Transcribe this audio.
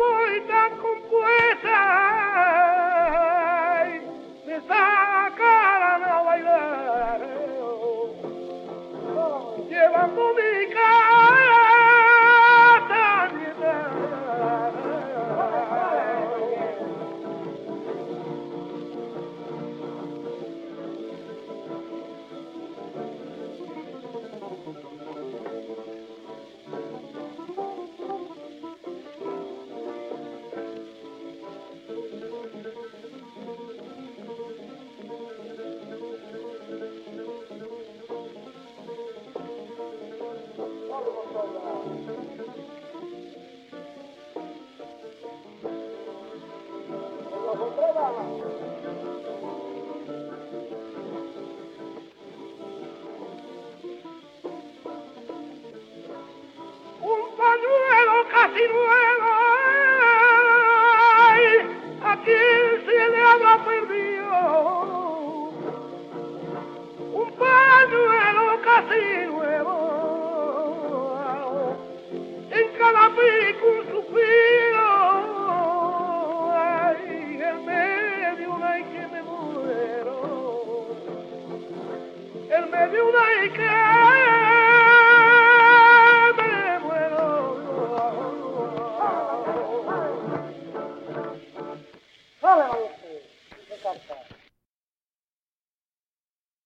voi tan compuesta, Vamos Eu Vamos trabalhar. De ahí que